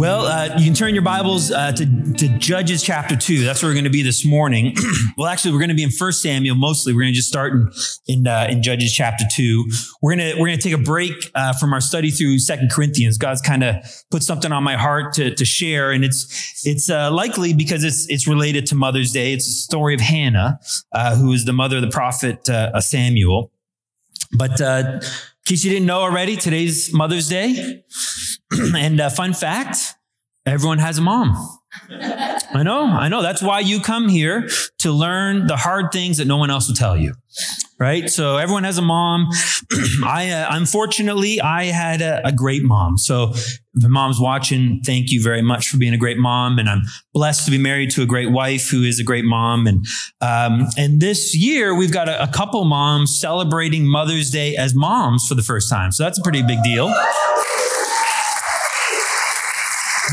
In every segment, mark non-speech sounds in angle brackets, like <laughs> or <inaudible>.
Well, uh, you can turn your Bibles uh, to, to Judges chapter 2. That's where we're going to be this morning. <clears throat> well, actually, we're going to be in 1 Samuel mostly. We're going to just start in, in, uh, in Judges chapter 2. We're going to, we're going to take a break uh, from our study through Second Corinthians. God's kind of put something on my heart to, to share, and it's, it's uh, likely because it's, it's related to Mother's Day. It's a story of Hannah, uh, who is the mother of the prophet Samuel. But in case you didn't know already, today's Mother's Day. <clears throat> and uh, fun fact everyone has a mom. <laughs> I know, I know. That's why you come here to learn the hard things that no one else will tell you. Right? So everyone has a mom. <clears throat> I, uh, unfortunately, I had a, a, great mom. So if the mom's watching, thank you very much for being a great mom. And I'm blessed to be married to a great wife who is a great mom. And, um, and this year we've got a, a couple moms celebrating Mother's Day as moms for the first time. So that's a pretty big deal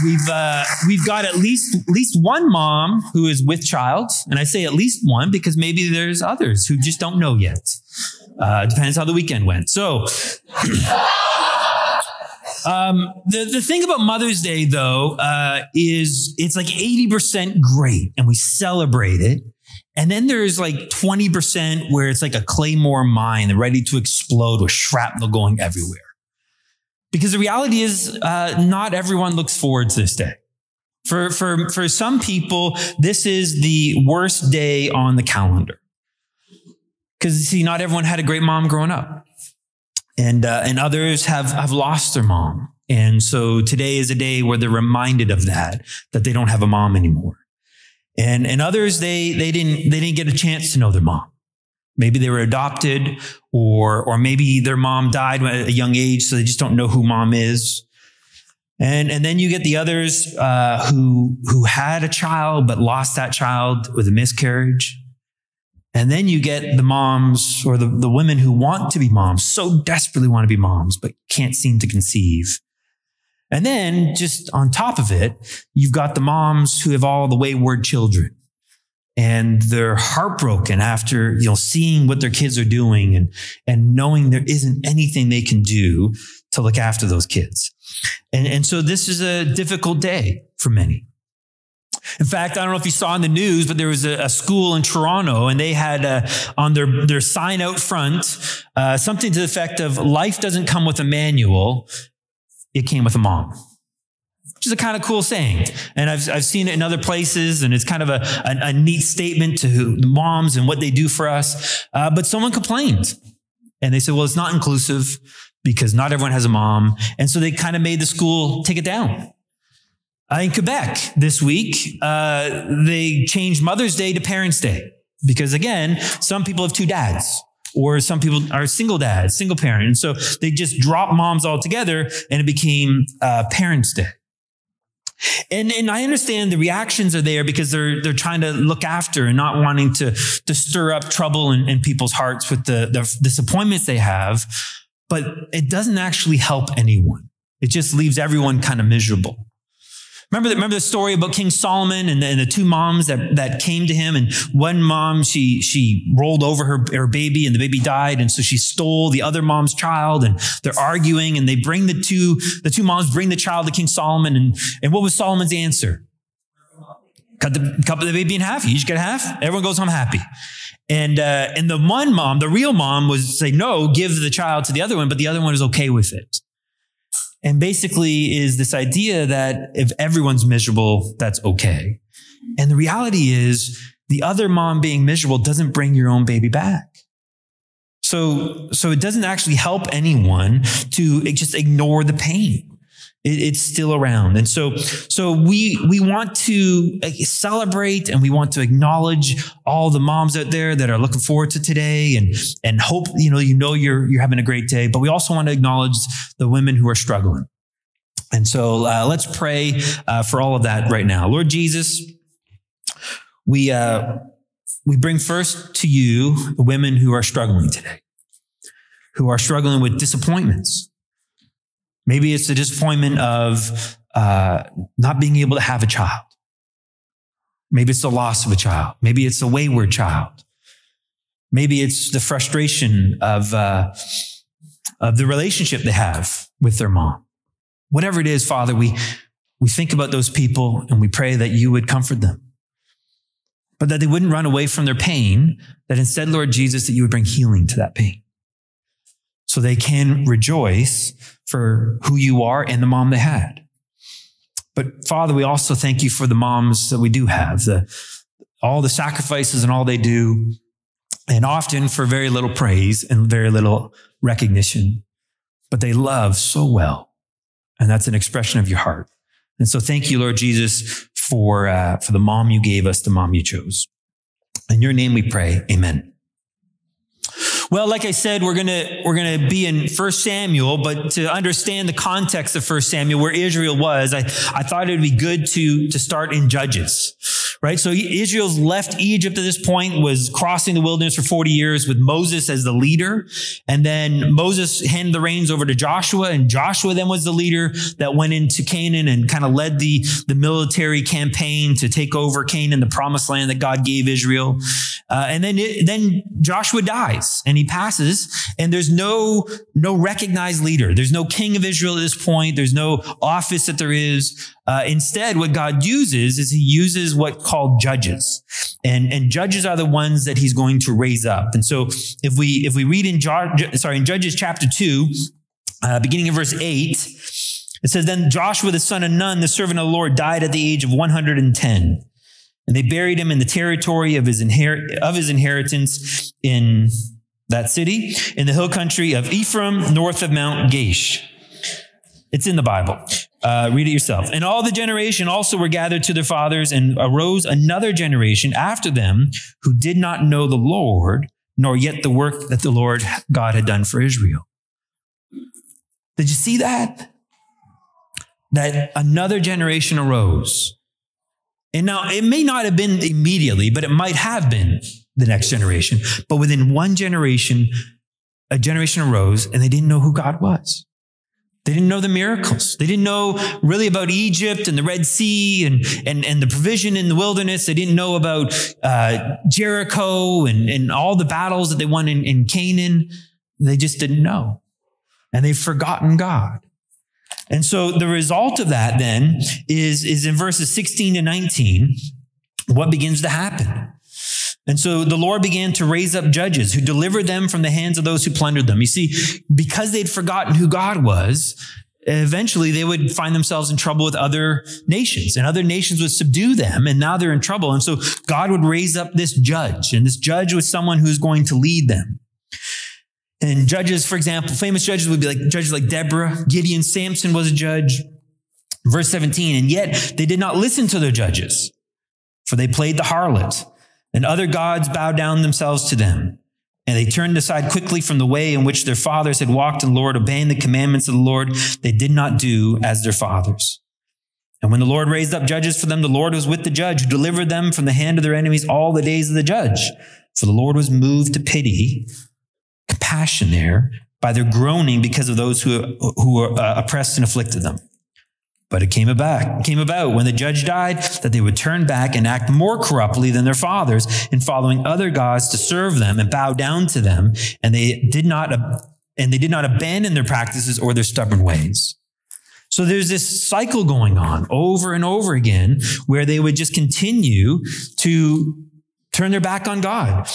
we've uh, we've got at least at least one mom who is with child, and I say at least one because maybe there's others who just don't know yet. Uh, depends how the weekend went. So. <clears throat> Um, the, the thing about Mother's Day, though, uh, is it's like 80% great and we celebrate it. And then there's like 20% where it's like a Claymore mine ready to explode with shrapnel going everywhere. Because the reality is, uh, not everyone looks forward to this day. For, for, for some people, this is the worst day on the calendar. Because, see, not everyone had a great mom growing up. And, uh, and others have, have lost their mom. And so today is a day where they're reminded of that, that they don't have a mom anymore. And, and others, they, they didn't, they didn't get a chance to know their mom. Maybe they were adopted or, or maybe their mom died at a young age, so they just don't know who mom is. And, and then you get the others uh, who, who had a child but lost that child with a miscarriage. And then you get the moms or the, the women who want to be moms, so desperately want to be moms, but can't seem to conceive. And then just on top of it, you've got the moms who have all the wayward children and they're heartbroken after you know seeing what their kids are doing and and knowing there isn't anything they can do to look after those kids. And and so this is a difficult day for many. In fact, I don't know if you saw in the news, but there was a, a school in Toronto and they had uh, on their, their sign out front uh, something to the effect of life doesn't come with a manual, it came with a mom which is a kind of cool saying. And I've, I've seen it in other places, and it's kind of a, a, a neat statement to who, moms and what they do for us. Uh, but someone complained, and they said, well, it's not inclusive because not everyone has a mom. And so they kind of made the school take it down. Uh, in Quebec this week, uh, they changed Mother's Day to Parents' Day because, again, some people have two dads or some people are single dads, single parent. And so they just dropped moms altogether and it became uh, Parents' Day. And, and I understand the reactions are there because they're, they're trying to look after and not wanting to, to stir up trouble in, in people's hearts with the, the disappointments they have. But it doesn't actually help anyone. It just leaves everyone kind of miserable. Remember, the, remember the story about King Solomon and the, and the, two moms that, that came to him and one mom, she, she rolled over her, her baby and the baby died. And so she stole the other mom's child and they're arguing and they bring the two, the two moms bring the child to King Solomon. And, and what was Solomon's answer? Cut the, cut the baby in half. You just get half. Everyone goes home happy. And, uh, and the one mom, the real mom was say, no, give the child to the other one, but the other one is okay with it. And basically is this idea that if everyone's miserable, that's okay. And the reality is the other mom being miserable doesn't bring your own baby back. So, so it doesn't actually help anyone to just ignore the pain. It, it's still around. And so, so we, we want to uh, celebrate and we want to acknowledge all the moms out there that are looking forward to today and, and hope, you know, you know, you're, you're having a great day, but we also want to acknowledge the women who are struggling. And so uh, let's pray uh, for all of that right now. Lord Jesus, we, uh, we bring first to you the women who are struggling today, who are struggling with disappointments. Maybe it's the disappointment of uh, not being able to have a child. Maybe it's the loss of a child. Maybe it's a wayward child. Maybe it's the frustration of, uh, of the relationship they have with their mom. Whatever it is, Father, we, we think about those people and we pray that you would comfort them, but that they wouldn't run away from their pain, that instead, Lord Jesus, that you would bring healing to that pain so they can rejoice for who you are and the mom they had. But Father, we also thank you for the moms that we do have, the, all the sacrifices and all they do, and often for very little praise and very little recognition. But they love so well. And that's an expression of your heart. And so thank you, Lord Jesus, for, uh, for the mom you gave us, the mom you chose. In your name we pray. Amen. Well, like I said, we're gonna we're gonna be in First Samuel, but to understand the context of First Samuel, where Israel was, I, I thought it would be good to to start in Judges, right? So Israel's left Egypt at this point, was crossing the wilderness for forty years with Moses as the leader, and then Moses handed the reins over to Joshua, and Joshua then was the leader that went into Canaan and kind of led the the military campaign to take over Canaan, the promised land that God gave Israel, uh, and then it, then Joshua dies and he passes and there's no, no recognized leader. There's no king of Israel at this point. There's no office that there is. Uh, instead, what God uses is he uses what called judges and, and judges are the ones that he's going to raise up. And so if we, if we read in, sorry, in Judges chapter two, uh, beginning in verse eight, it says, then Joshua, the son of Nun, the servant of the Lord, died at the age of 110. And they buried him in the territory of his, inher- of his inheritance in that city in the hill country of Ephraim, north of Mount Gaash. It's in the Bible. Uh, read it yourself. And all the generation also were gathered to their fathers, and arose another generation after them who did not know the Lord, nor yet the work that the Lord God had done for Israel. Did you see that? That another generation arose. And now it may not have been immediately, but it might have been the next generation. But within one generation, a generation arose and they didn't know who God was. They didn't know the miracles. They didn't know really about Egypt and the Red Sea and, and, and the provision in the wilderness. They didn't know about uh, Jericho and, and all the battles that they won in, in Canaan. They just didn't know. And they've forgotten God. And so the result of that then is, is in verses 16 to 19, what begins to happen? And so the Lord began to raise up judges who delivered them from the hands of those who plundered them. You see, because they'd forgotten who God was, eventually they would find themselves in trouble with other nations and other nations would subdue them and now they're in trouble. And so God would raise up this judge and this judge was someone who's going to lead them. And judges, for example, famous judges would be like judges like Deborah, Gideon, Samson was a judge. Verse 17, and yet they did not listen to their judges, for they played the harlot and other gods bowed down themselves to them. And they turned aside quickly from the way in which their fathers had walked in the Lord, obeying the commandments of the Lord. They did not do as their fathers. And when the Lord raised up judges for them, the Lord was with the judge who delivered them from the hand of their enemies all the days of the judge. For the Lord was moved to pity, compassion there, by their groaning because of those who, who were uh, oppressed and afflicted them. But it came about, came about when the judge died that they would turn back and act more corruptly than their fathers in following other gods to serve them and bow down to them. And they did not, and they did not abandon their practices or their stubborn ways. So there's this cycle going on over and over again where they would just continue to turn their back on God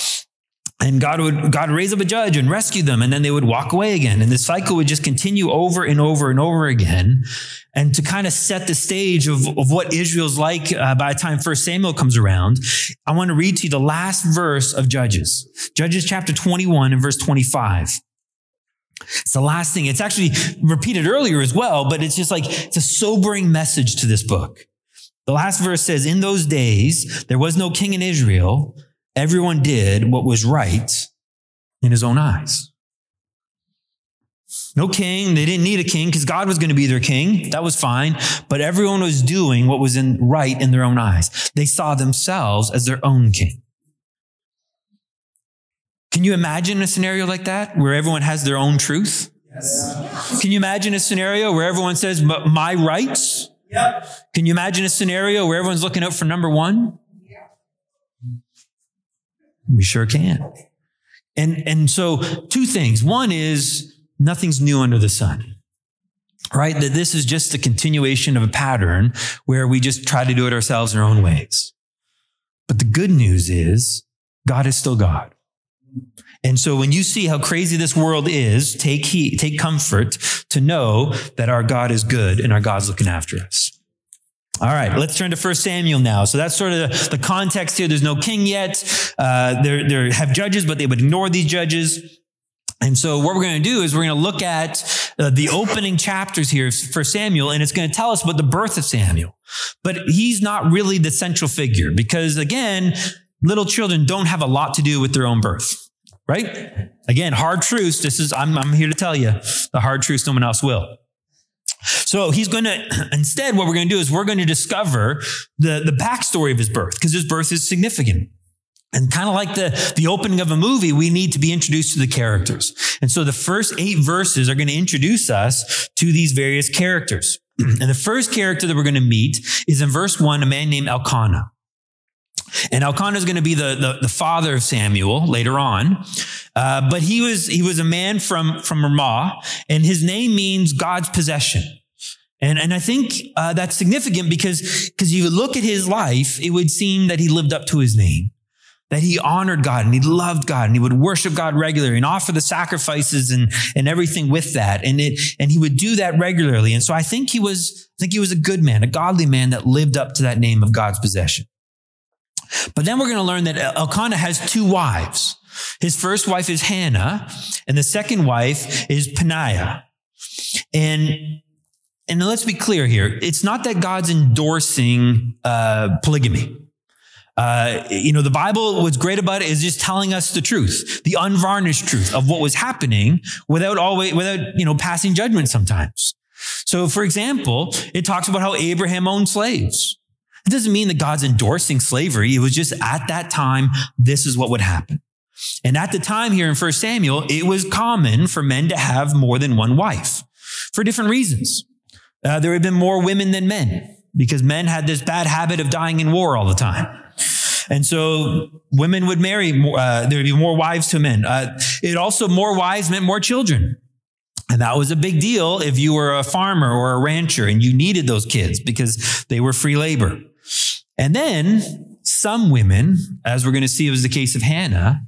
and God would God would raise up a judge and rescue them, and then they would walk away again. And the cycle would just continue over and over and over again. And to kind of set the stage of, of what Israel's like uh, by the time First Samuel comes around, I want to read to you the last verse of Judges, Judges chapter 21 and verse 25. It's the last thing. It's actually repeated earlier as well, but it's just like it's a sobering message to this book. The last verse says, "In those days there was no king in Israel." Everyone did what was right in his own eyes. No king. They didn't need a king because God was going to be their king. That was fine. But everyone was doing what was in, right in their own eyes. They saw themselves as their own king. Can you imagine a scenario like that where everyone has their own truth? Yes. Can you imagine a scenario where everyone says, my rights? Yep. Can you imagine a scenario where everyone's looking out for number one? We sure can. And, and so two things. One is nothing's new under the sun. Right? That this is just a continuation of a pattern where we just try to do it ourselves in our own ways. But the good news is God is still God. And so when you see how crazy this world is, take heed, take comfort to know that our God is good and our God's looking after us. All right, let's turn to First Samuel now. So that's sort of the, the context here. There's no king yet. Uh, they they have judges, but they would ignore these judges. And so what we're going to do is we're going to look at uh, the opening chapters here for Samuel, and it's going to tell us about the birth of Samuel. But he's not really the central figure because again, little children don't have a lot to do with their own birth, right? Again, hard truths. This is, I'm, I'm here to tell you the hard truths no one else will. So he's going to, <clears throat> instead, what we're going to do is we're going to discover the, the backstory of his birth because his birth is significant. And kind of like the, the opening of a movie, we need to be introduced to the characters. And so the first eight verses are going to introduce us to these various characters. <clears throat> and the first character that we're going to meet is in verse one, a man named Elkanah. And Elkanah is going to be the, the, the, father of Samuel later on. Uh, but he was, he was a man from, from Ramah, and his name means God's possession. And, and I think uh, that's significant because because you look at his life, it would seem that he lived up to his name, that he honored God and he loved God and he would worship God regularly and offer the sacrifices and, and everything with that. And it and he would do that regularly. And so I think he was I think he was a good man, a godly man that lived up to that name of God's possession. But then we're going to learn that Elkanah has two wives. His first wife is Hannah, and the second wife is Peninnah. And and let's be clear here. It's not that God's endorsing uh, polygamy. Uh, you know, the Bible, what's great about it is just telling us the truth, the unvarnished truth of what was happening without always, without, you know, passing judgment sometimes. So, for example, it talks about how Abraham owned slaves. It doesn't mean that God's endorsing slavery. It was just at that time, this is what would happen. And at the time here in 1 Samuel, it was common for men to have more than one wife for different reasons. Uh, there had been more women than men because men had this bad habit of dying in war all the time. And so women would marry uh, there would be more wives to men. Uh, it also, more wives meant more children. And that was a big deal if you were a farmer or a rancher and you needed those kids because they were free labor. And then some women, as we're going to see, it was the case of Hannah,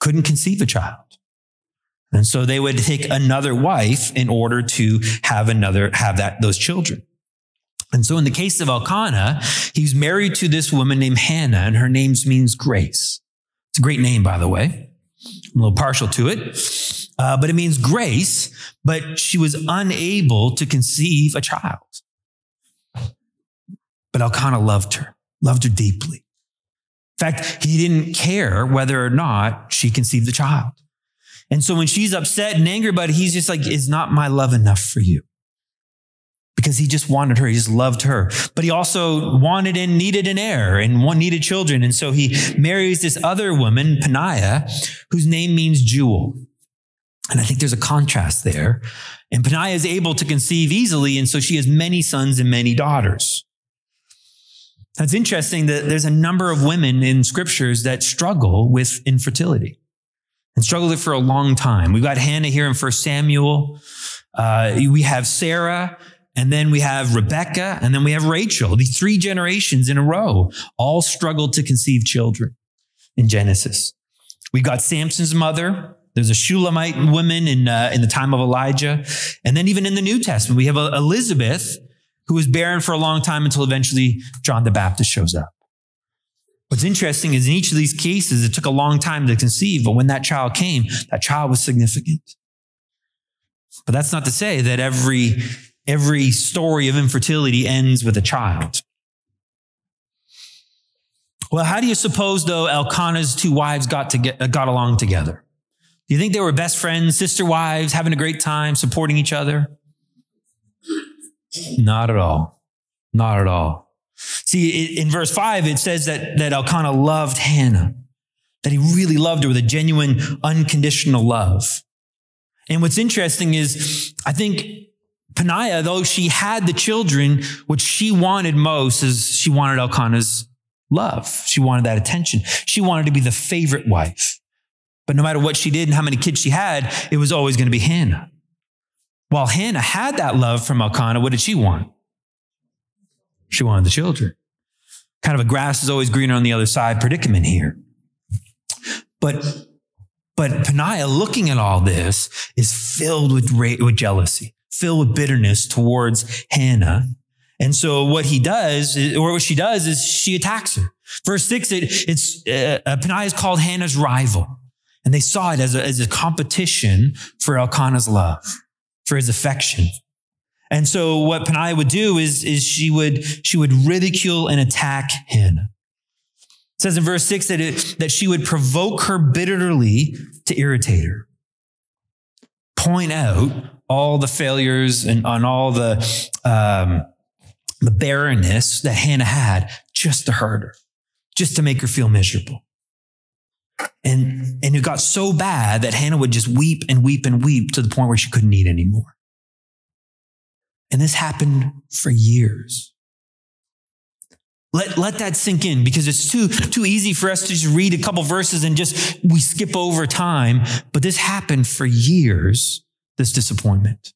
couldn't conceive a child. And so they would take another wife in order to have another, have that, those children. And so in the case of Elkanah, he's married to this woman named Hannah, and her name means grace. It's a great name, by the way. I'm a little partial to it. Uh, but it means grace, but she was unable to conceive a child. But Elkanah loved her, loved her deeply. In fact, he didn't care whether or not she conceived the child. And so when she's upset and angry about it, he's just like, is not my love enough for you? Because he just wanted her. He just loved her. But he also wanted and needed an heir and one needed children. And so he marries this other woman, Peninnah, whose name means jewel. And I think there's a contrast there. And Peninnah is able to conceive easily. And so she has many sons and many daughters. That's interesting that there's a number of women in scriptures that struggle with infertility and struggled with it for a long time. We've got Hannah here in First Samuel. Uh, we have Sarah, and then we have Rebecca, and then we have Rachel. These three generations in a row all struggled to conceive children in Genesis. We've got Samson's mother. There's a Shulamite woman in, uh, in the time of Elijah. And then even in the New Testament, we have Elizabeth, who was barren for a long time until eventually John the Baptist shows up. What's interesting is in each of these cases, it took a long time to conceive, but when that child came, that child was significant. But that's not to say that every, every story of infertility ends with a child. Well, how do you suppose, though, Elkanah's two wives got, to get, got along together? Do you think they were best friends, sister wives, having a great time, supporting each other? Not at all. Not at all. See, in verse 5, it says that, that Elkanah loved Hannah, that he really loved her with a genuine, unconditional love. And what's interesting is, I think Peninnah, though she had the children, what she wanted most is she wanted Elkanah's love. She wanted that attention. She wanted to be the favorite wife. But no matter what she did and how many kids she had, it was always going to be Hannah. While Hannah had that love from Elkanah, what did she want? She wanted the children. Kind of a grass is always greener on the other side predicament here. But but Peninnah, looking at all this, is filled with, with jealousy, filled with bitterness towards Hannah. And so what he does, or what she does, is she attacks her. Verse six, it, it's uh, uh Peninnah is called Hannah's rival, and they saw it as a, as a competition for Elkanah's love, for his affection. And so what Peninnah would do is, is she would she would ridicule and attack Hannah. It says in verse six that it, that she would provoke her bitterly to irritate her, point out all the failures and on all the um, the barrenness that Hannah had just to hurt her, just to make her feel miserable. And, mm-hmm. and it got so bad that Hannah would just weep and weep and weep to the point where she couldn't eat anymore. And this happened for years. Let, let that sink in because it's too, too easy for us to just read a couple verses and just we skip over time. But this happened for years, this disappointment.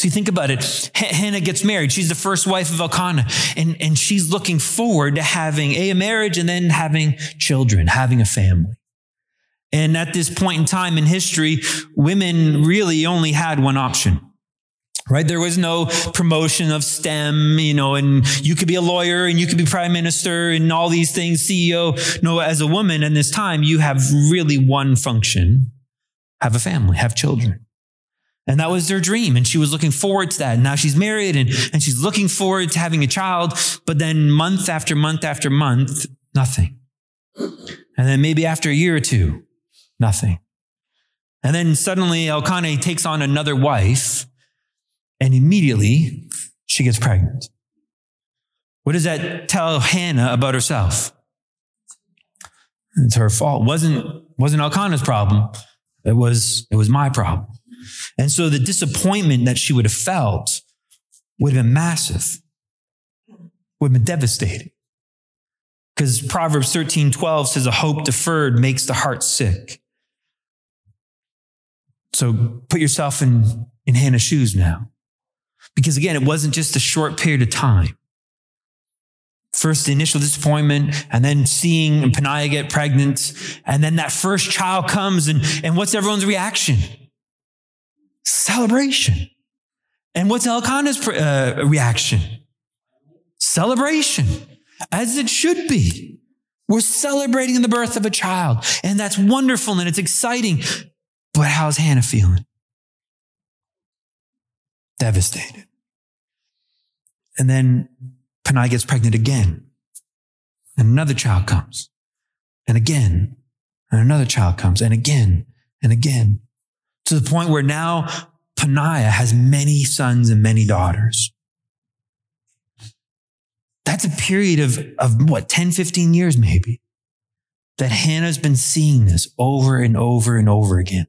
So you think about it. Hannah gets married. She's the first wife of Elkanah, and, and she's looking forward to having a marriage and then having children, having a family. And at this point in time in history, women really only had one option right? There was no promotion of STEM, you know, and you could be a lawyer and you could be prime minister and all these things, CEO. No, as a woman in this time, you have really one function have a family, have children. And that was their dream. And she was looking forward to that. And now she's married and, and she's looking forward to having a child. But then month after month after month, nothing. And then maybe after a year or two, nothing. And then suddenly Elkanah takes on another wife and immediately she gets pregnant. What does that tell Hannah about herself? It's her fault. It wasn't wasn't Elkanah's problem. It was it was my problem. And so the disappointment that she would have felt would have been massive. Would have been devastating. Because Proverbs 13, 12 says a hope deferred makes the heart sick. So put yourself in, in Hannah's shoes now. Because again, it wasn't just a short period of time. First, the initial disappointment, and then seeing Peninnah get pregnant, and then that first child comes, and, and what's everyone's reaction? Celebration. And what's Elkanah's uh, reaction? Celebration, as it should be. We're celebrating the birth of a child, and that's wonderful and it's exciting. But how's Hannah feeling? devastated. And then Peninnah gets pregnant again. And another child comes. And again. And another child comes. And again. And again. To the point where now Peninnah has many sons and many daughters. That's a period of, of what, 10, 15 years maybe, that Hannah's been seeing this over and over and over again,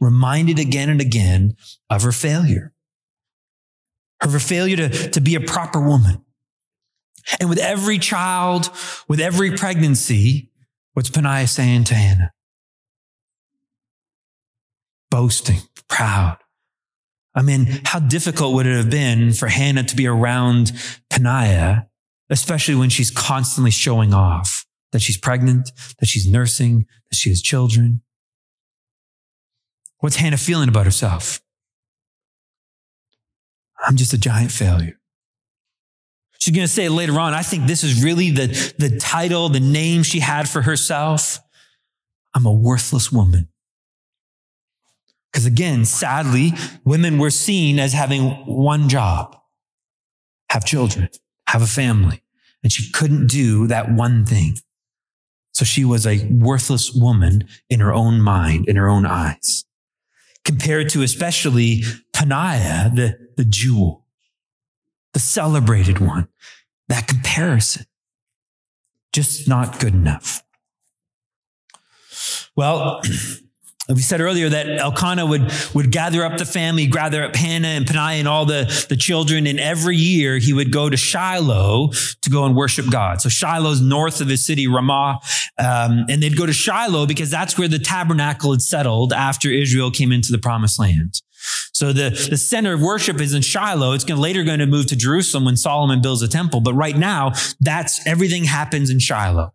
reminded again and again of her failure of her failure to, to be a proper woman. And with every child, with every pregnancy, what's Peninnah saying to Hannah? Boasting, proud. I mean, how difficult would it have been for Hannah to be around Peninnah, especially when she's constantly showing off that she's pregnant, that she's nursing, that she has children? What's Hannah feeling about herself? I'm just a giant failure. She's going to say later on, I think this is really the, the title, the name she had for herself. I'm a worthless woman. Because again, sadly, women were seen as having one job have children, have a family. And she couldn't do that one thing. So she was a worthless woman in her own mind, in her own eyes, compared to especially Peninnah, the, the jewel, the celebrated one. That comparison, just not good enough. Well, <clears throat> we said earlier that Elkanah would, would gather up the family, gather up Hannah and Peninnah and all the, the children. And every year he would go to Shiloh to go and worship God. So Shiloh's north of his city, Ramah. Um, and they'd go to Shiloh because that's where the tabernacle had settled after Israel came into the promised land. So the, the center of worship is in Shiloh. It's going later going to move to Jerusalem when Solomon builds a temple. But right now, that's everything happens in Shiloh.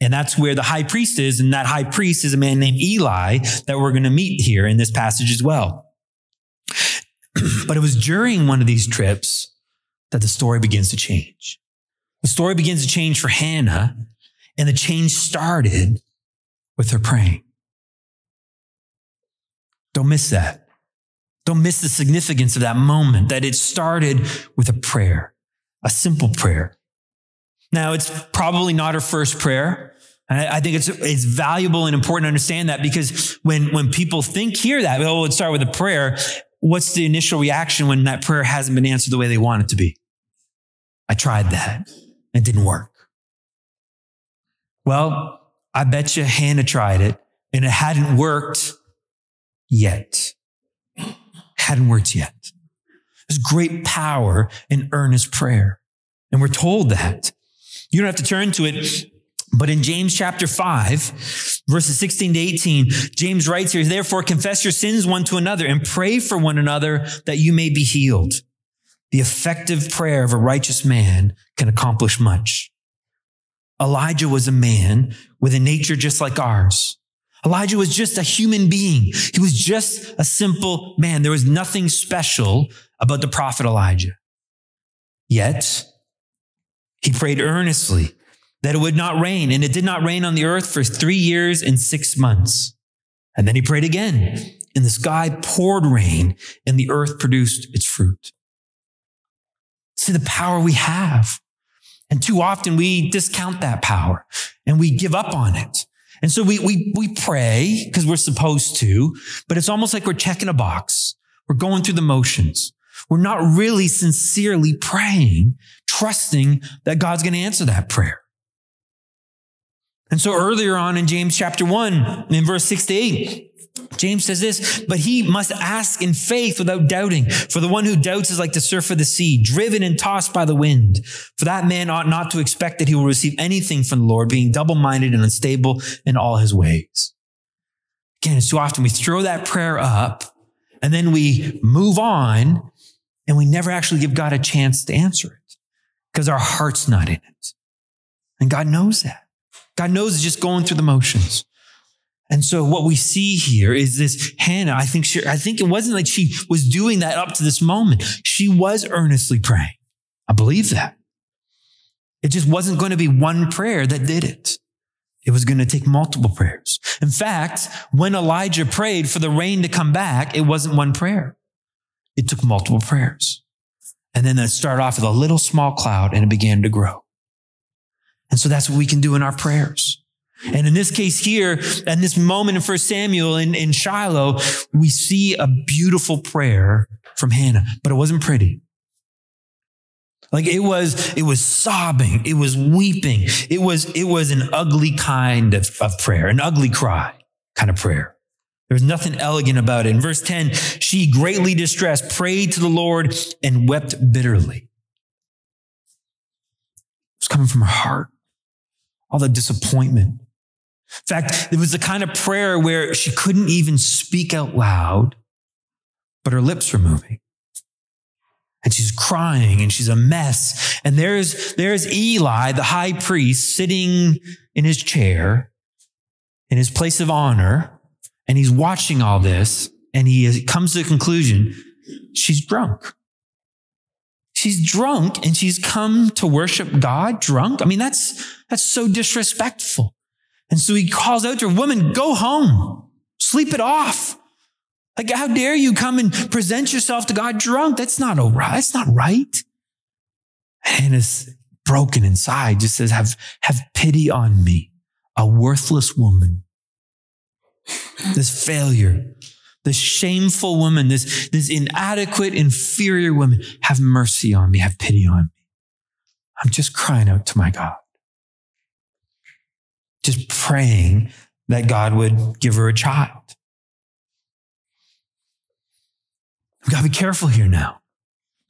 And that's where the high priest is. And that high priest is a man named Eli that we're going to meet here in this passage as well. <clears throat> but it was during one of these trips that the story begins to change. The story begins to change for Hannah, and the change started with her praying. Don't miss that. Don't miss the significance of that moment that it started with a prayer, a simple prayer. Now, it's probably not her first prayer. And I think it's, it's valuable and important to understand that because when, when people think, hear that, oh, let's start with a prayer. What's the initial reaction when that prayer hasn't been answered the way they want it to be? I tried that. It didn't work. Well, I bet you Hannah tried it and it hadn't worked yet. Hadn't worked yet. There's great power in earnest prayer. And we're told that. You don't have to turn to it. But in James chapter 5, verses 16 to 18, James writes here, therefore confess your sins one to another and pray for one another that you may be healed. The effective prayer of a righteous man can accomplish much. Elijah was a man with a nature just like ours. Elijah was just a human being. He was just a simple man. There was nothing special about the prophet Elijah. Yet, he prayed earnestly that it would not rain, and it did not rain on the earth for three years and six months. And then he prayed again, and the sky poured rain, and the earth produced its fruit. See the power we have. And too often we discount that power and we give up on it. And so we, we, we pray because we're supposed to, but it's almost like we're checking a box. We're going through the motions. We're not really sincerely praying, trusting that God's going to answer that prayer. And so earlier on in James chapter 1, in verse 6 to 8, James says this, but he must ask in faith without doubting. For the one who doubts is like the surf of the sea, driven and tossed by the wind. For that man ought not to expect that he will receive anything from the Lord, being double minded and unstable in all his ways. Again, it's too often we throw that prayer up and then we move on and we never actually give God a chance to answer it because our heart's not in it. And God knows that. God knows it's just going through the motions. And so what we see here is this Hannah. I think she, I think it wasn't like she was doing that up to this moment. She was earnestly praying. I believe that. It just wasn't going to be one prayer that did it. It was going to take multiple prayers. In fact, when Elijah prayed for the rain to come back, it wasn't one prayer. It took multiple prayers. And then it started off with a little small cloud and it began to grow. And so that's what we can do in our prayers. And in this case here, in this moment in First Samuel in, in Shiloh, we see a beautiful prayer from Hannah, but it wasn't pretty. Like it was, it was sobbing. It was weeping. It was, it was an ugly kind of, of prayer, an ugly cry kind of prayer. There's nothing elegant about it. In verse 10, she greatly distressed, prayed to the Lord and wept bitterly. It was coming from her heart. All the disappointment. In fact, it was the kind of prayer where she couldn't even speak out loud, but her lips were moving. And she's crying and she's a mess. And there's, there's Eli, the high priest, sitting in his chair in his place of honor and he's watching all this and he comes to the conclusion she's drunk. She's drunk and she's come to worship God drunk. I mean, that's, that's so disrespectful. And so he calls out to her, woman, go home, sleep it off. Like, how dare you come and present yourself to God drunk? That's not all right. That's not right. And is broken inside, just says, have, have pity on me. a worthless woman, this failure, this shameful woman, this, this inadequate, inferior woman, have mercy on me, have pity on me. I'm just crying out to my God. Just praying that God would give her a child. We've got to be careful here now.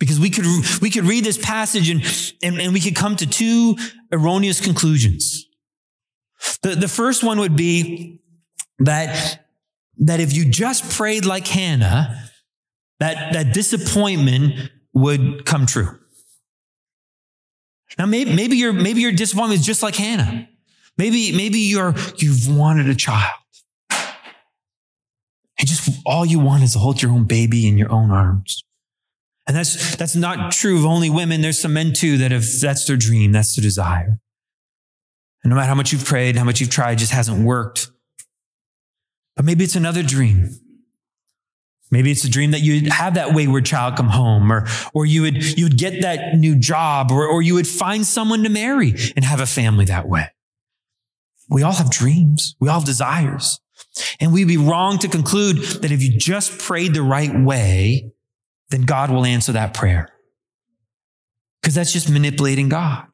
Because we could, we could read this passage and, and, and we could come to two erroneous conclusions. The, the first one would be that, that if you just prayed like Hannah, that, that disappointment would come true. Now, maybe, maybe your, maybe your disappointment is just like Hannah. Maybe, maybe you're, you've wanted a child. And just all you want is to hold your own baby in your own arms. And that's, that's not true of only women. There's some men too that have, that's their dream. That's their desire. And no matter how much you've prayed, how much you've tried, just hasn't worked. But maybe it's another dream. Maybe it's a dream that you'd have that wayward child come home, or, or you would, you would get that new job, or, or you would find someone to marry and have a family that way. We all have dreams. We all have desires. And we'd be wrong to conclude that if you just prayed the right way, then God will answer that prayer. Because that's just manipulating God.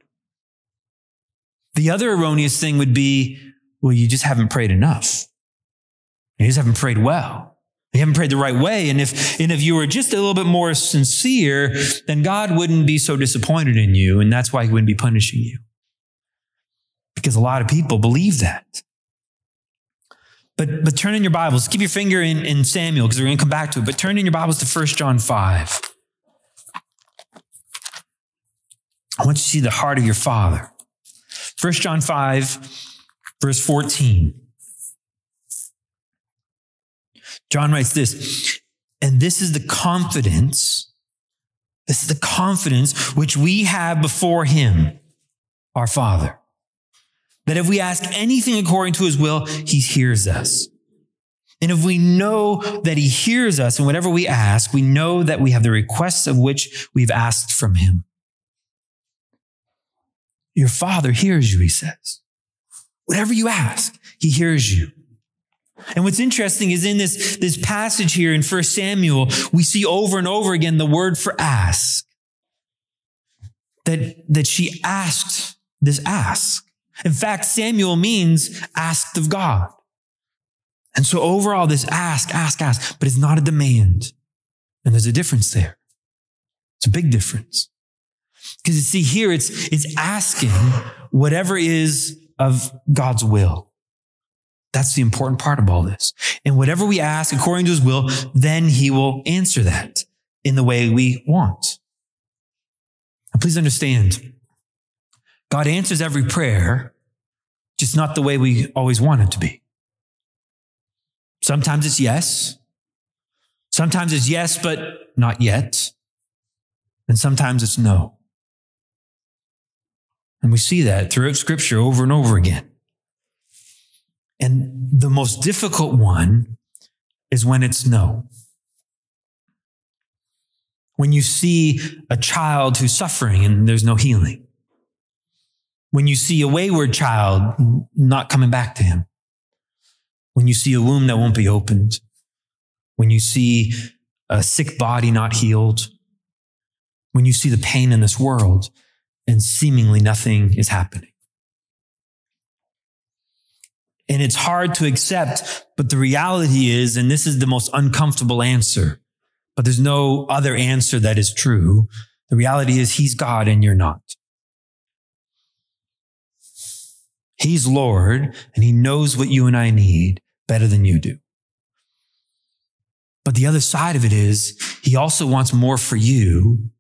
The other erroneous thing would be, well, you just haven't prayed enough. You just haven't prayed well. You haven't prayed the right way. And if, and if you were just a little bit more sincere, then God wouldn't be so disappointed in you. And that's why he wouldn't be punishing you. Because a lot of people believe that. But, but turn in your Bibles. Keep your finger in, in Samuel because we're going to come back to it. But turn in your Bibles to 1 John 5. I want you to see the heart of your Father. 1 John 5, verse 14. John writes this, and this is the confidence, this is the confidence which we have before him, our Father that if we ask anything according to his will, he hears us. And if we know that he hears us and whatever we ask, we know that we have the requests of which we've asked from him. Your father hears you, he says. Whatever you ask, he hears you. And what's interesting is in this, this passage here in 1 Samuel, we see over and over again the word for ask. That, that she asked this ask. In fact, Samuel means asked of God. And so overall, this ask, ask, ask, but it's not a demand. And there's a difference there. It's a big difference. Because you see here, it's, it's asking whatever is of God's will. That's the important part of all this. And whatever we ask according to his will, then he will answer that in the way we want. Now, please understand, God answers every prayer, just not the way we always want it to be. Sometimes it's yes. Sometimes it's yes, but not yet. And sometimes it's no. And we see that throughout scripture over and over again. And the most difficult one is when it's no. When you see a child who's suffering and there's no healing when you see a wayward child not coming back to him, when you see a womb that won't be opened, when you see a sick body not healed, when you see the pain in this world and seemingly nothing is happening. And it's hard to accept, but the reality is, and this is the most uncomfortable answer, but there's no other answer that is true. The reality is he's God and you're not. He's Lord and he knows what you and I need better than you do. But the other side of it is he also wants more for you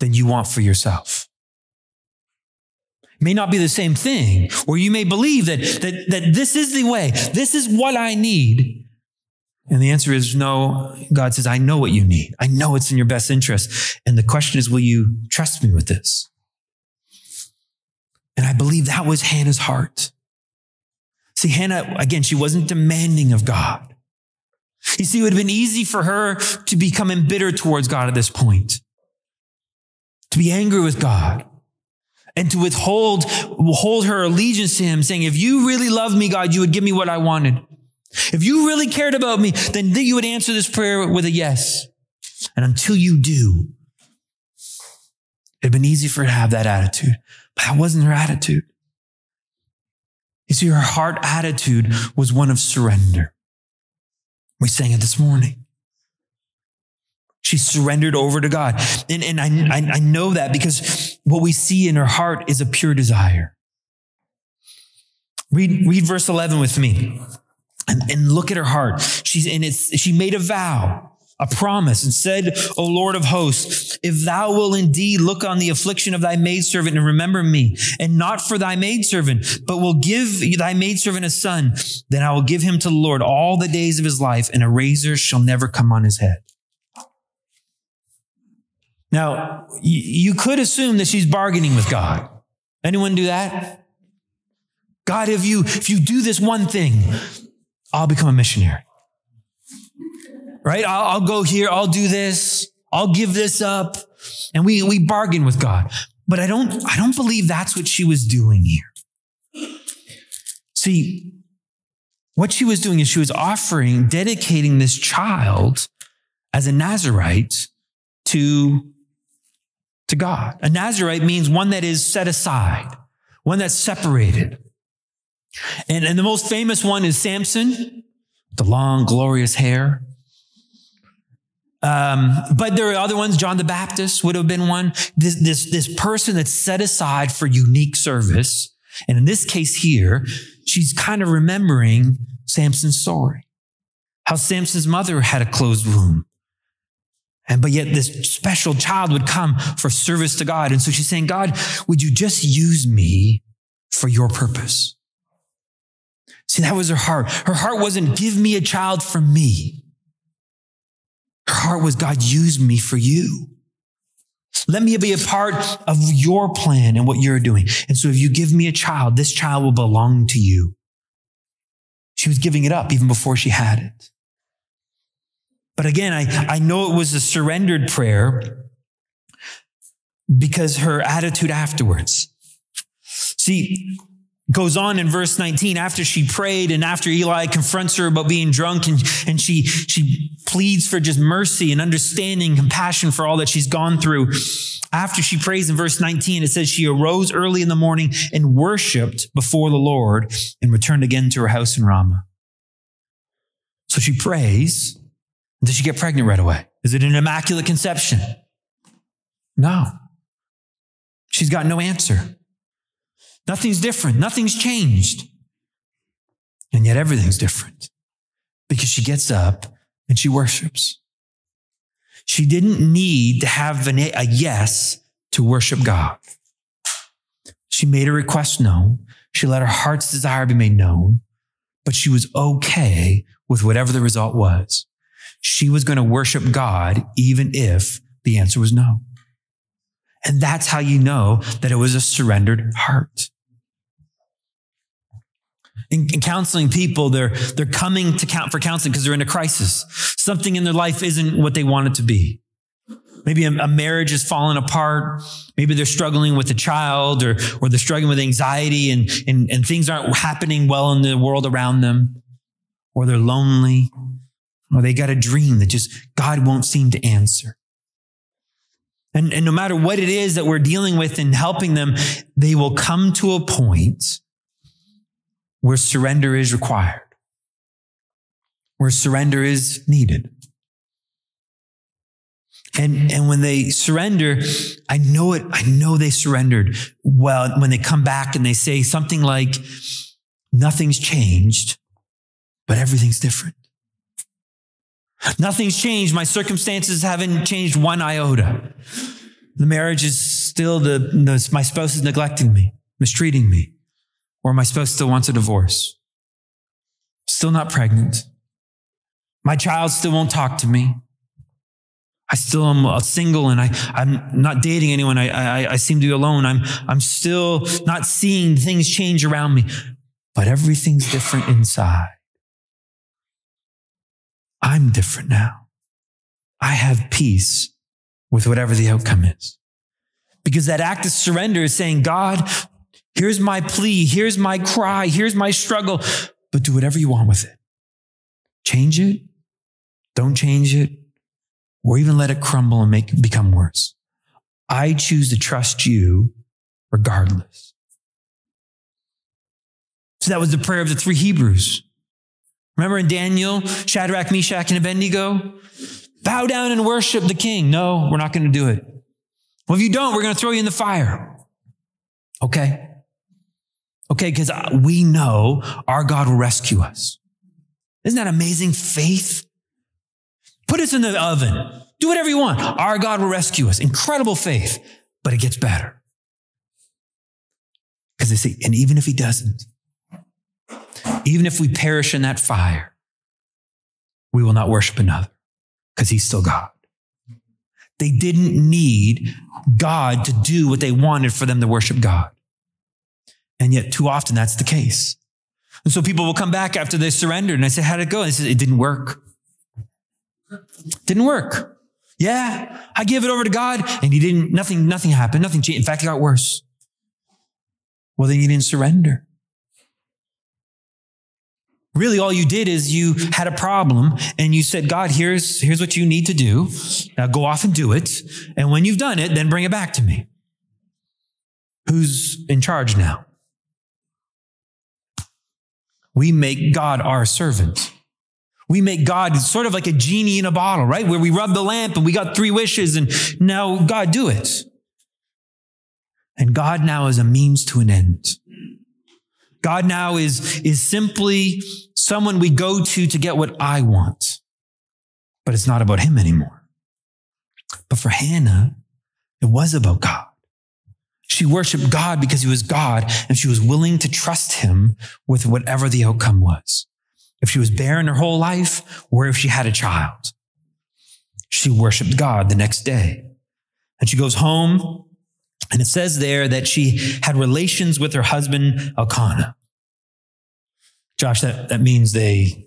than you want for yourself. May not be the same thing, or you may believe that, that, that this is the way, this is what I need. And the answer is no. God says, I know what you need. I know it's in your best interest. And the question is, will you trust me with this? And I believe that was Hannah's heart. See, Hannah, again, she wasn't demanding of God. You see, it would have been easy for her to become embittered towards God at this point, to be angry with God. And to withhold hold her allegiance to him, saying, If you really love me, God, you would give me what I wanted. If you really cared about me, then you would answer this prayer with a yes. And until you do, it'd been easy for her to have that attitude, but that wasn't her attitude. You see, her heart attitude was one of surrender. We sang it this morning. She surrendered over to God. And, and I, I, I know that because what we see in her heart is a pure desire. Read, read verse 11 with me and, and look at her heart. She's, and it's, she made a vow a promise and said, O Lord of hosts, if thou will indeed look on the affliction of thy maidservant and remember me, and not for thy maidservant, but will give thy maidservant a son, then I will give him to the Lord all the days of his life, and a razor shall never come on his head. Now, you could assume that she's bargaining with God. Anyone do that? God, if you, if you do this one thing, I'll become a missionary right? I'll, I'll go here. I'll do this. I'll give this up. And we, we bargain with God. But I don't, I don't believe that's what she was doing here. See, what she was doing is she was offering, dedicating this child as a Nazarite to, to God. A Nazarite means one that is set aside, one that's separated. And, and the most famous one is Samson, the long, glorious hair. Um, but there are other ones. John the Baptist would have been one. This, this, this person that's set aside for unique service. And in this case here, she's kind of remembering Samson's story. How Samson's mother had a closed womb. And but yet this special child would come for service to God. And so she's saying, God, would you just use me for your purpose? See, that was her heart. Her heart wasn't give me a child for me. Her heart was, God, use me for you. Let me be a part of your plan and what you're doing. And so if you give me a child, this child will belong to you. She was giving it up even before she had it. But again, I, I know it was a surrendered prayer because her attitude afterwards. See, goes on in verse 19 after she prayed and after Eli confronts her about being drunk and, and she, she pleads for just mercy and understanding, compassion for all that she's gone through. After she prays in verse 19, it says she arose early in the morning and worshiped before the Lord and returned again to her house in Ramah. So she prays. Does she get pregnant right away? Is it an immaculate conception? No. She's got no answer. Nothing's different. Nothing's changed. And yet everything's different because she gets up and she worships. She didn't need to have an, a yes to worship God. She made her request known. She let her heart's desire be made known, but she was okay with whatever the result was. She was going to worship God even if the answer was no. And that's how you know that it was a surrendered heart. In, in, counseling people, they're, they're coming to count for counseling because they're in a crisis. Something in their life isn't what they want it to be. Maybe a, a marriage is falling apart. Maybe they're struggling with a child or, or they're struggling with anxiety and, and, and things aren't happening well in the world around them. Or they're lonely. Or they got a dream that just God won't seem to answer. And, and no matter what it is that we're dealing with and helping them, they will come to a point where surrender is required, where surrender is needed. And, and when they surrender, I know it, I know they surrendered well when they come back and they say something like, nothing's changed, but everything's different. Nothing's changed. My circumstances haven't changed one iota. The marriage is still the, the, my spouse is neglecting me, mistreating me. Or I supposed still want a divorce? Still not pregnant. My child still won't talk to me. I still am single and I, I'm not dating anyone. I, I, I seem to be alone. I'm, I'm still not seeing things change around me, but everything's different inside. I'm different now. I have peace with whatever the outcome is Because that act of surrender is saying, God, here's my plea, here's my cry, here's my struggle, but do whatever you want with it. Change it, don't change it, or even let it crumble and make it become worse. I choose to trust you regardless. So that was the prayer of the three Hebrews. Remember in Daniel, Shadrach, Meshach, and Abednego? Bow down and worship the king. No, we're not going to do it. Well, if you don't, we're going to throw you in the fire. Okay. Okay, because we know our God will rescue us. Isn't that amazing faith? Put us in the oven. Do whatever you want. Our God will rescue us. Incredible faith, but it gets better. Because they see, and even if he doesn't, even if we perish in that fire, we will not worship another because he's still God. They didn't need God to do what they wanted for them to worship God. And yet, too often, that's the case. And so people will come back after they surrendered and I say, How'd it go? And they say, It didn't work. Didn't work. Yeah, I gave it over to God and he didn't, nothing, nothing happened. Nothing changed. In fact, it got worse. Well, then you didn't surrender. Really, all you did is you had a problem and you said, God, here's, here's what you need to do. Now go off and do it. And when you've done it, then bring it back to me. Who's in charge now? We make God our servant. We make God sort of like a genie in a bottle, right? Where we rub the lamp and we got three wishes and now God do it. And God now is a means to an end. God now is, is simply someone we go to to get what I want. But it's not about him anymore. But for Hannah, it was about God. She worshiped God because he was God and she was willing to trust him with whatever the outcome was. If she was barren her whole life or if she had a child, she worshiped God the next day. And she goes home and it says there that she had relations with her husband, Elkanah. Josh, that, that means they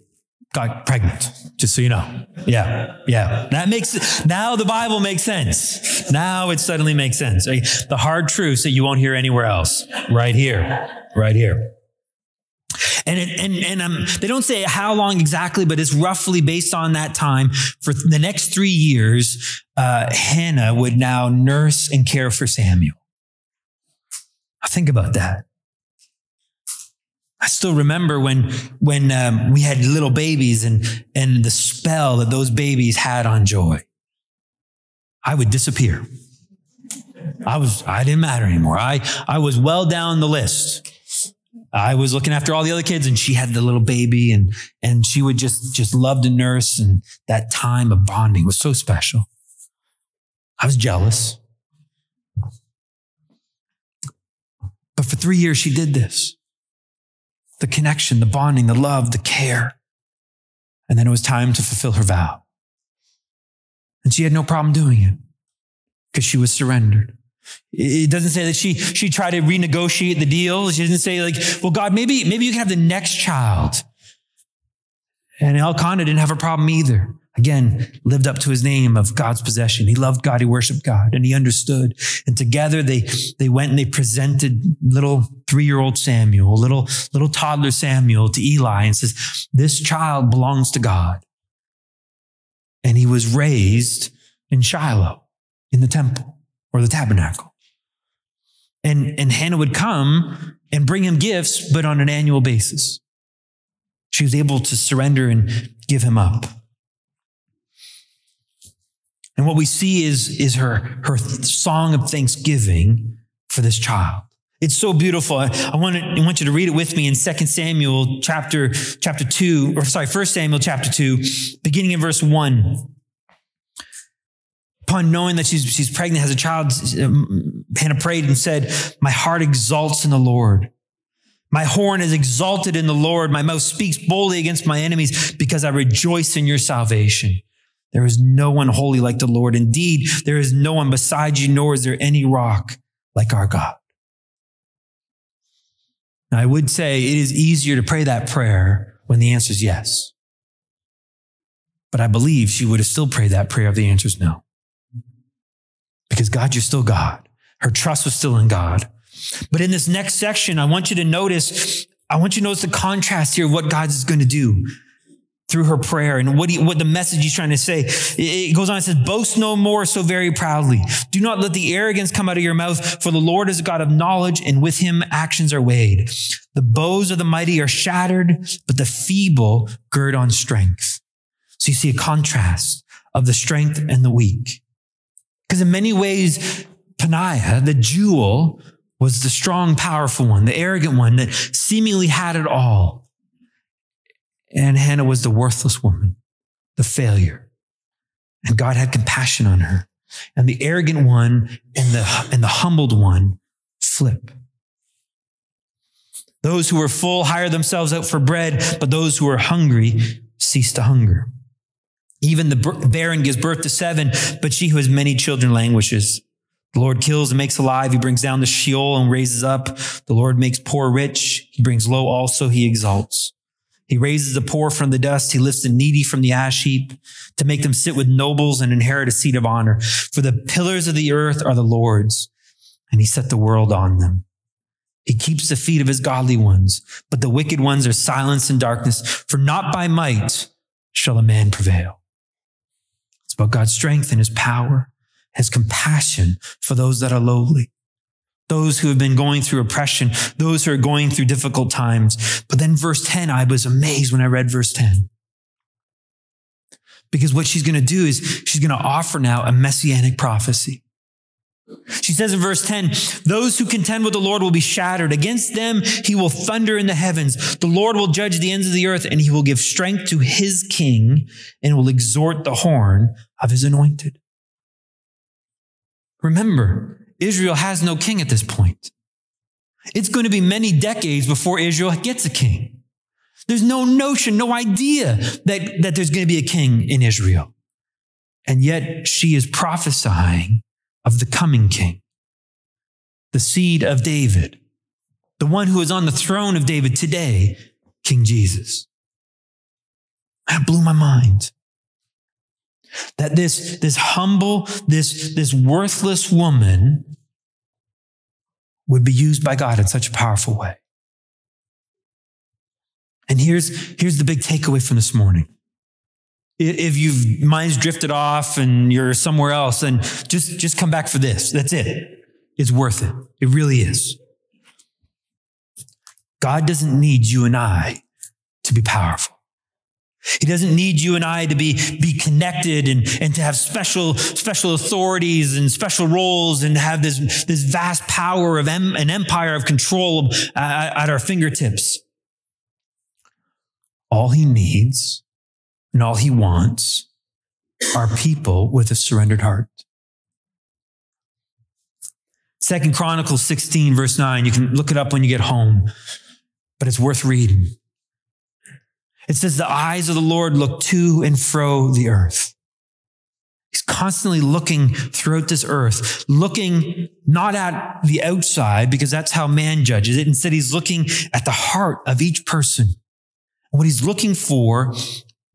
got pregnant, just so you know. Yeah, yeah. That makes, now the Bible makes sense. Now it suddenly makes sense. The hard truths that you won't hear anywhere else. Right here, right here. And it, and and um, they don't say how long exactly, but it's roughly based on that time. For the next three years, uh, Hannah would now nurse and care for Samuel. Think about that. I still remember when when um, we had little babies and and the spell that those babies had on Joy. I would disappear. I was I didn't matter anymore. I I was well down the list. I was looking after all the other kids and she had the little baby and, and she would just, just love to nurse. And that time of bonding was so special. I was jealous. But for three years, she did this. The connection, the bonding, the love, the care. And then it was time to fulfill her vow. And she had no problem doing it because she was surrendered. It doesn't say that she, she tried to renegotiate the deal. She didn't say like, well, God, maybe, maybe you can have the next child. And Elkanah didn't have a problem either. Again, lived up to his name of God's possession. He loved God. He worshiped God and he understood. And together they, they went and they presented little three-year-old Samuel, little, little toddler Samuel to Eli and says, this child belongs to God. And he was raised in Shiloh in the temple or the tabernacle. And, and Hannah would come and bring him gifts, but on an annual basis. She was able to surrender and give him up. And what we see is, is her, her song of thanksgiving for this child. It's so beautiful. I, I, want to, I want you to read it with me in 2 Samuel chapter, chapter 2, or sorry, 1 Samuel chapter 2, beginning in verse 1 upon knowing that she's, she's pregnant, has a child, um, Hannah prayed and said, My heart exalts in the Lord. My horn is exalted in the Lord. My mouth speaks boldly against my enemies because I rejoice in your salvation. There is no one holy like the Lord. Indeed, there is no one beside you, nor is there any rock like our God. Now, I would say it is easier to pray that prayer when the answer is yes. But I believe she would have still prayed that prayer if the answer is no because God, you're still God. Her trust was still in God. But in this next section, I want you to notice, I want you to notice the contrast here of what God is going to do through her prayer and what, he, what the message he's trying to say. It goes on, it says, boast no more so very proudly. Do not let the arrogance come out of your mouth, for the Lord is a God of knowledge and with him actions are weighed. The bows of the mighty are shattered, but the feeble gird on strength. So you see a contrast of the strength and the weak. Because in many ways, Peninnah, the jewel, was the strong, powerful one, the arrogant one that seemingly had it all. And Hannah was the worthless woman, the failure. And God had compassion on her. And the arrogant one and the, and the humbled one flip. Those who were full hire themselves out for bread, but those who are hungry cease to hunger. Even the barren gives birth to seven, but she who has many children languishes. The Lord kills and makes alive. He brings down the Sheol and raises up. The Lord makes poor rich. He brings low also. He exalts. He raises the poor from the dust. He lifts the needy from the ash heap to make them sit with nobles and inherit a seat of honor. For the pillars of the earth are the Lord's and he set the world on them. He keeps the feet of his godly ones, but the wicked ones are silenced in darkness. For not by might shall a man prevail. It's about God's strength and his power, his compassion for those that are lowly those who have been going through oppression, those who are going through difficult times. But then verse 10, I was amazed when I read verse 10. Because what she's going to do is she's going to offer now a messianic prophecy. She says in verse 10, those who contend with the Lord will be shattered. Against them, he will thunder in the heavens. The Lord will judge the ends of the earth and he will give strength to his king and will exhort the horn of his anointed. Remember, Israel has no king at this point. It's going to be many decades before Israel gets a king. There's no notion, no idea that, that there's going to be a king in Israel. And yet she is prophesying of the coming king, the seed of David, the one who is on the throne of David today, King Jesus. That blew my mind. That this, this humble, this, this worthless woman would be used by God in such a powerful way. And here's, here's the big takeaway from this morning. If you've mind's drifted off and you're somewhere else, then just, just come back for this. That's it. It's worth it. It really is. God doesn't need you and I to be powerful. He doesn't need you and I to be, be connected and, and to have special, special authorities and special roles and have this, this vast power of em, an empire of control uh, at our fingertips. All he needs and all he wants are people with a surrendered heart. Second Chronicles 16 verse 9. You can look it up when you get home, but it's worth reading. It says the eyes of the Lord look to and fro the earth. He's constantly looking throughout this earth, looking not at the outside because that's how man judges it. Instead, he's looking at the heart of each person. And what he's looking for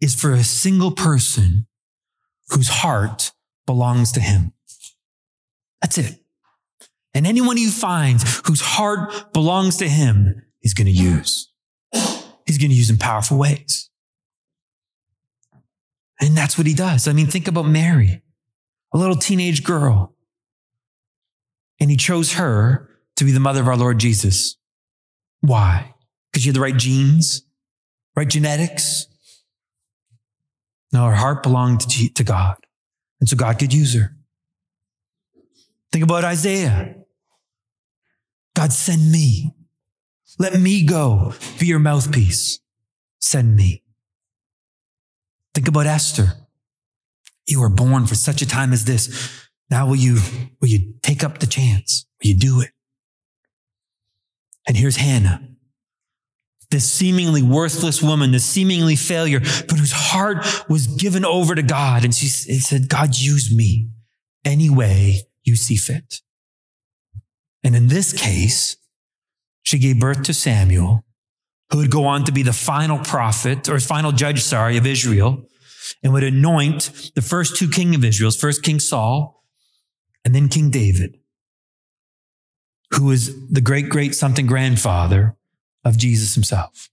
is for a single person whose heart belongs to him. That's it. And anyone he finds whose heart belongs to him, he's going to use. He's going to use in powerful ways. And that's what he does. I mean, think about Mary, a little teenage girl. And he chose her to be the mother of our Lord Jesus. Why? Because she had the right genes, right genetics. No, her heart belonged to, to God. And so God could use her. Think about Isaiah. God, send me. Let me go be your mouthpiece. Send me. Think about Esther. You were born for such a time as this. Now will you, will you take up the chance? Will you do it? And here's Hannah, this seemingly worthless woman, this seemingly failure, but whose heart was given over to God. And she said, God, use me any way you see fit. And in this case, she gave birth to Samuel, who would go on to be the final prophet or final judge, sorry, of Israel and would anoint the first two king of Israel, first King Saul and then King David. who was the great, great something grandfather of Jesus himself.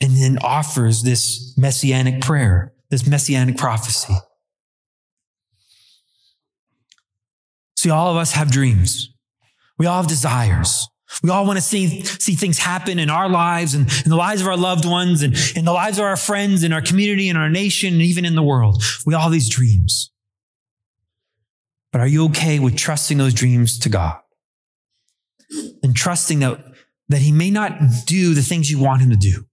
And then offers this messianic prayer, this messianic prophecy. See, all of us have dreams. We all have desires. We all want to see, see things happen in our lives and in the lives of our loved ones and in the lives of our friends, in our community, in our nation, and even in the world. We all have these dreams. But are you okay with trusting those dreams to God? And trusting that, that He may not do the things you want Him to do.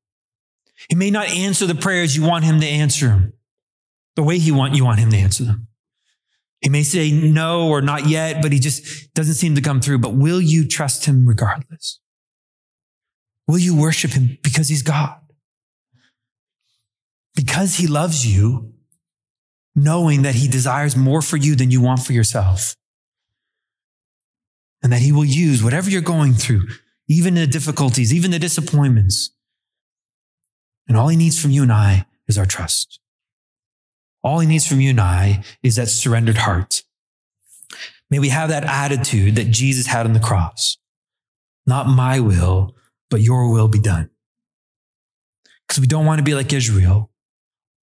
He may not answer the prayers you want Him to answer them the way He want, you want Him to answer them. He may say no or not yet, but He just doesn't seem to come through. But will you trust Him regardless? Will you worship Him because He's God? Because He loves you, knowing that he desires more for you than you want for yourself. And that he will use whatever you're going through, even the difficulties, even the disappointments. And all he needs from you and I is our trust. All he needs from you and I is that surrendered heart. May we have that attitude that Jesus had on the cross. Not my will, but your will be done. Because we don't want to be like Israel,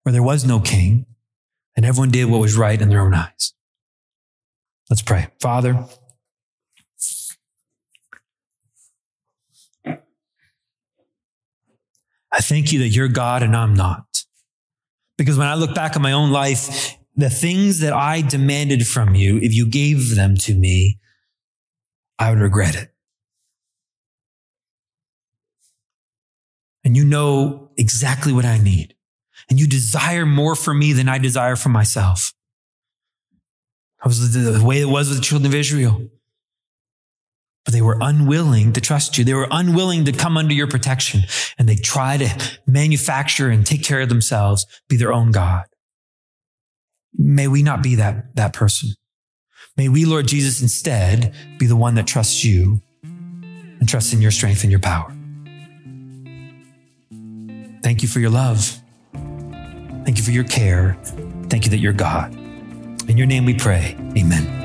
where there was no king, and everyone did what was right in their own eyes. Let's pray. Father, I thank you that you're God and I'm not. Because when I look back at my own life, the things that I demanded from you, if you gave them to me, I would regret it. And you know exactly what I need and you desire more for me than I desire for myself. That was the way it was with the children of Israel. But they were unwilling to trust you. They were unwilling to come under your protection and they try to manufacture and take care of themselves, be their own God. May we not be that, that person. May we, Lord Jesus, instead be the one that trusts you and trusts in your strength and your power. Thank you for your love. Thank you for your care. Thank you that you're God. In your name we pray. Amen.